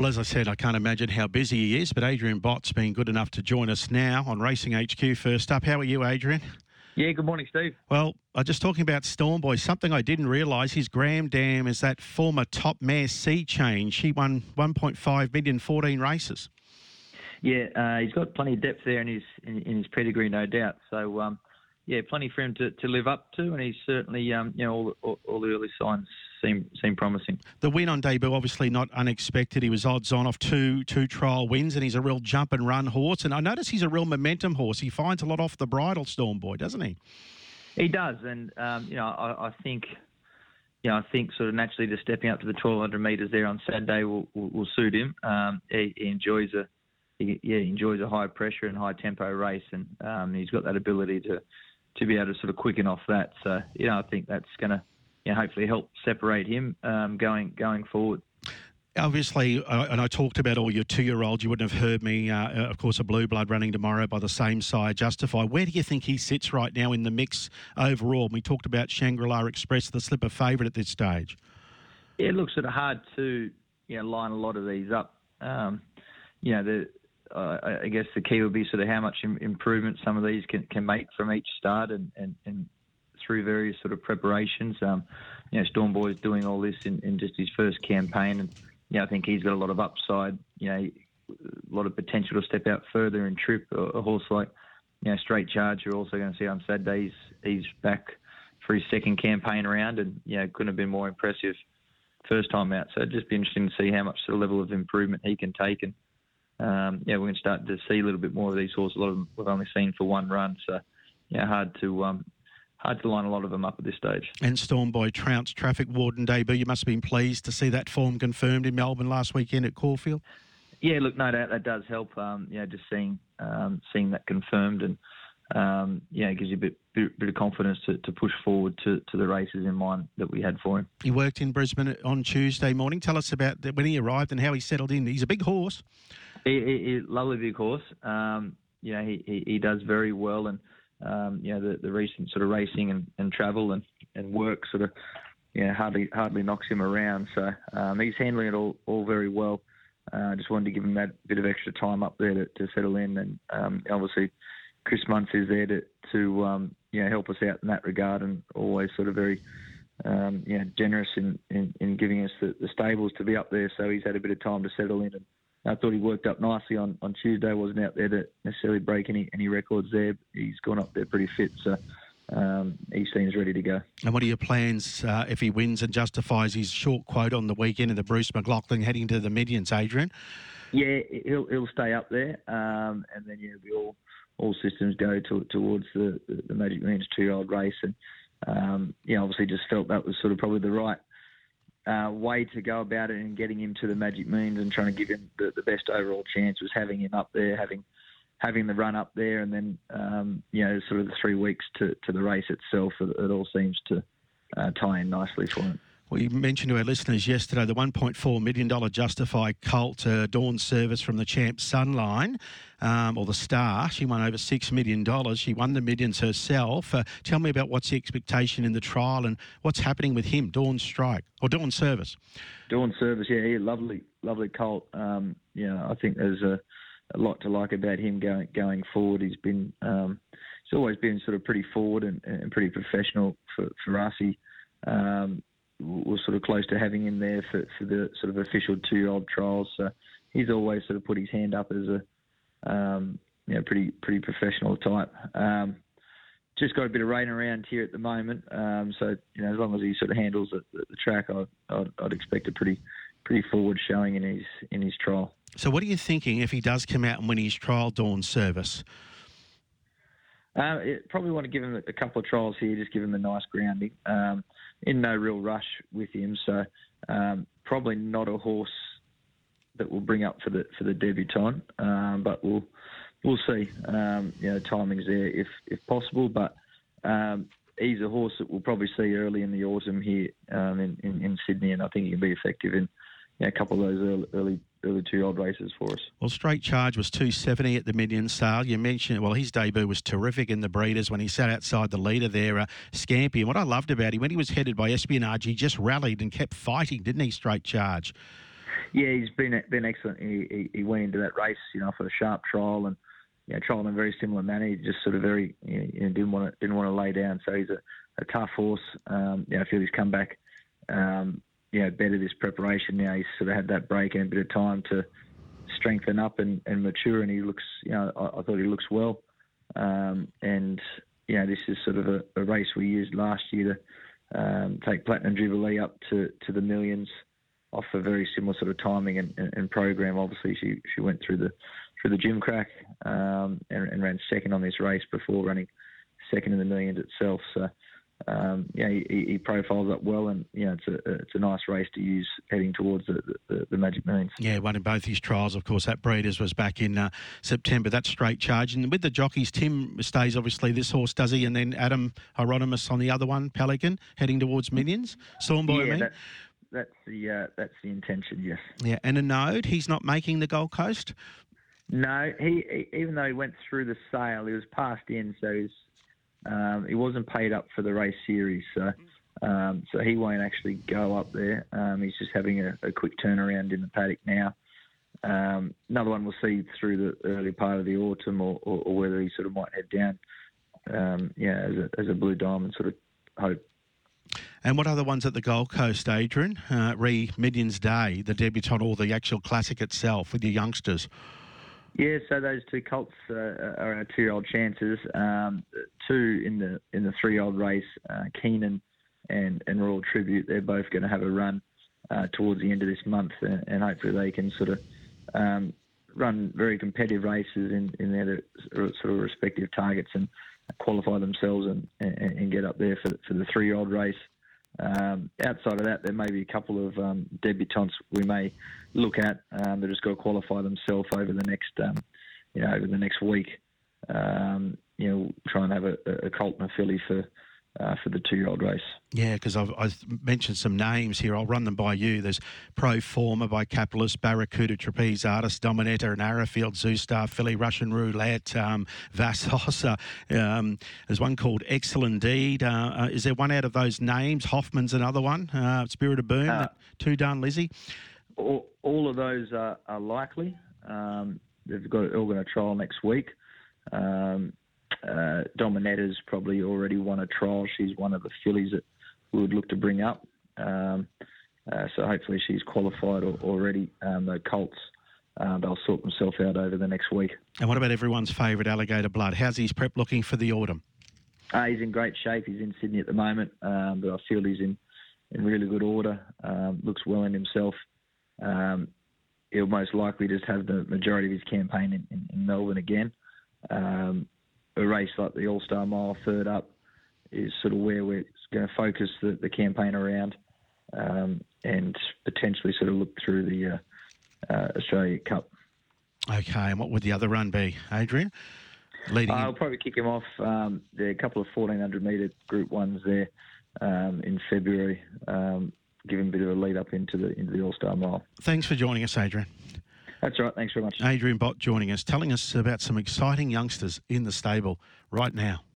Well, as I said, I can't imagine how busy he is, but Adrian Bott's been good enough to join us now on Racing HQ first up. How are you, Adrian? Yeah, good morning, Steve. Well, I just talking about Storm Boy. Something I didn't realise. His granddam is that former top mare Sea Change. He won 1.5 million, 14 races. Yeah, uh, he's got plenty of depth there in his in, in his pedigree, no doubt. So, um, yeah, plenty for him to, to live up to, and he's certainly, um, you know, all, all, all, the early signs seem seem promising. The win on debut, obviously not unexpected. He was odds on off two two trial wins, and he's a real jump and run horse. And I notice he's a real momentum horse. He finds a lot off the bridle, Storm Boy, doesn't he? He does, and um, you know, I, I think you know, I think sort of naturally just stepping up to the 1200 metres there on Saturday will, will, will suit him. Um, he, he, enjoys a he, yeah, he enjoys a high pressure and high tempo race, and um, he's got that ability to to be able to sort of quicken off that. So you know, I think that's going to you know, hopefully help separate him um, going going forward. Obviously, uh, and I talked about all your two-year-olds. You wouldn't have heard me. Uh, uh, of course, a blue blood running tomorrow by the same sire, Justify. Where do you think he sits right now in the mix overall? We talked about Shangri-La Express, the slipper favourite at this stage. Yeah, it looks sort of hard to you know line a lot of these up. Um, you know, the uh, I guess the key would be sort of how much improvement some of these can, can make from each start and, and, and through various sort of preparations. Um, you know, Storm Boy's doing all this in, in just his first campaign, and you know, I think he's got a lot of upside. You know, a lot of potential to step out further and trip. A, a horse like you know Straight Charge, you're also going to see on Saturday. He's, he's back for his second campaign around, and you know, couldn't have been more impressive first time out. So it'd just be interesting to see how much of level of improvement he can take and um, yeah, we're going to start to see a little bit more of these horses. A lot of them we've only seen for one run, so yeah, hard to um, hard to line a lot of them up at this stage. And Storm Boy Trounce Traffic Warden debut. You must have been pleased to see that form confirmed in Melbourne last weekend at Caulfield. Yeah, look, no doubt that does help. Um, you know, just seeing um, seeing that confirmed and um, yeah, it gives you a bit, bit, bit of confidence to, to, push forward to, to the races in mind that we had for him. He worked in Brisbane on Tuesday morning. Tell us about when he arrived and how he settled in. He's a big horse. He, he, he lovely big horse. Um, you know, he, he, he, does very well, and um, you know the, the recent sort of racing and, and travel and, and work sort of you know, hardly hardly knocks him around. So um, he's handling it all all very well. I uh, just wanted to give him that bit of extra time up there to, to settle in, and um, obviously Chris Munce is there to to um, you know help us out in that regard, and always sort of very um, you know generous in, in, in giving us the, the, stables to be up there. So he's had a bit of time to settle in, and I thought he worked up nicely on, on Tuesday. wasn't out there to necessarily break any any records there. He's gone up there pretty fit, so. Um, he seems ready to go. And what are your plans uh, if he wins and justifies his short quote on the weekend of the Bruce McLachlan heading to the Millions, Adrian? Yeah, he'll he'll stay up there, um, and then yeah, we all all systems go to, towards the, the Magic Millions two-year-old race, and um, you know, obviously just felt that was sort of probably the right uh, way to go about it and getting him to the Magic Millions and trying to give him the, the best overall chance was having him up there, having having the run up there, and then um, you know, sort of the three weeks to, to the race itself. It, it all seems to uh, tie in nicely for him. We mentioned to our listeners yesterday the $1.4 million Justify Colt uh, Dawn service from the Champ Sunline, um, or the Star. She won over $6 million. She won the millions herself. Uh, tell me about what's the expectation in the trial and what's happening with him, Dawn Strike, or Dawn Service. Dawn Service, yeah, yeah lovely, lovely Colt. Um, yeah, I think there's a, a, lot to like about him going going forward. He's been, um, he's always been sort of pretty forward and, and pretty professional for, for us. He, um, was sort of close to having him there for, for the sort of official two-year-old trials. So he's always sort of put his hand up as a um, you know pretty pretty professional type. Um, just got a bit of rain around here at the moment, um, so you know as long as he sort of handles the, the track, I'd, I'd, I'd, expect a pretty pretty forward showing in his in his trial. So what are you thinking if he does come out and win his trial dawn service? Uh, probably want to give him a couple of trials here, just give him a nice grounding. Um, in no real rush with him, so um, probably not a horse that will bring up for the for the debutant, um, but we'll we'll see. Um, you know, timing's there if if possible, but um, he's a horse that we'll probably see early in the autumn here um, in, in, in Sydney, and I think he can be effective in a couple of those early, early early two old races for us. Well, Straight Charge was 270 at the Million sale. You mentioned, well, his debut was terrific in the breeders when he sat outside the leader there, uh, Scampy. And what I loved about him, when he was headed by Espionage, he just rallied and kept fighting, didn't he, Straight Charge? Yeah, he's been been excellent. He, he, he went into that race, you know, for a sharp trial and you know, trial in a very similar manner. He just sort of very you know, didn't want to didn't want to lay down. So he's a, a tough horse. Um, you know, I feel he's come back. Um, you know, better this preparation. Now he's sort of had that break and a bit of time to strengthen up and, and mature. And he looks, you know, I, I thought he looks well. Um, and you know, this is sort of a, a race we used last year to um, take Platinum Jubilee up to, to the millions off a very similar sort of timing and, and, and program. Obviously, she she went through the through the Gimcrack um, and, and, ran second on this race before running second in the millions itself. So. Um, yeah, he, he, profiles up well, and yeah, it's a it's a nice race to use heading towards the, the, the Magic Millions. Yeah, won in both his trials, of course. That Breeders was back in uh, September. That's straight charge, and with the jockeys, Tim stays obviously this horse does he, and then Adam Hyeronimus on the other one, Pelican, heading towards Millions. Storm Boy, yeah, I mean that's the uh, that's the intention. Yes. Yeah, and a node. He's not making the Gold Coast. No, he, he even though he went through the sale, he was passed in, so he's um, he wasn't paid up for the race series. So. Um, so he won't actually go up there. Um, he's just having a, a, quick turnaround in the paddock now. Um, another one we'll see through the early part of the autumn, or, or, or whether he sort of might head down. Um, yeah, as a, as a blue diamond sort of hope. And what other ones at the Gold Coast, Adrian? Uh, re Millions Day, the debutante, or the actual classic itself with your youngsters? Yeah, so those two colts uh, are our two-year-old chances. Um, two in the in the three-year-old race, uh, Keenan and and Royal Tribute. They're both going to have a run uh, towards the end of this month, and, and hopefully they can sort of um, run very competitive races in, in their sort of respective targets and qualify themselves and, and, and get up there for, for the three-year-old race. Um, outside of that, there may be a couple of um, debutantes we may look at. Um, they're just got to qualify themselves over the next, um, you know, over the next week. Um, you know, try and have a, a colt and a filly for uh, for the two-year-old race. Yeah, because I've, I've, mentioned some names here. I'll run them by you. There's Pro Forma by Capitalist, Barracuda, Trapeze Artist, Dominator, and Arrowfield, Zoostar, filly, Russian Roulette, um, Vassos. Uh, um, there's one called Excellent Deed. Uh, uh, is there one out of those names? Hoffman's another one. Uh, Spirit of Boom, uh, Two Done Lizzie. All, all, of those are, are likely. Um, they've got all going to trial next week. Um, uh, Dominetta's probably already won a trial. She's one of the fillies that we would look to bring up. Um, uh, so hopefully she's qualified already. Um, the Colts, uh, they'll sort themselves out over the next week. And what about everyone's favourite Alligator Blood? How's his prep looking for the autumn? Uh, he's in great shape. He's in Sydney at the moment, um, but I feel he's in, in really good order. Um, looks well in himself. Um, he'll most likely just have the majority of his campaign in, in, in Melbourne again. Um, a race like the All Star Mile, third up, is sort of where we're going to focus the, the campaign around, um, and potentially sort of look through the uh, uh, Australia Cup. Okay, and what would the other run be, Adrian? Leading. Uh, I'll probably kick him off. Um, there are a couple of 1400 metre Group Ones there um, in February. Um, give him a bit of a lead up into the into the All Star Mile. Thanks for joining us, Adrian. That's right. Thanks very much. Adrian Bott joining us, telling us about some exciting youngsters in the stable right now.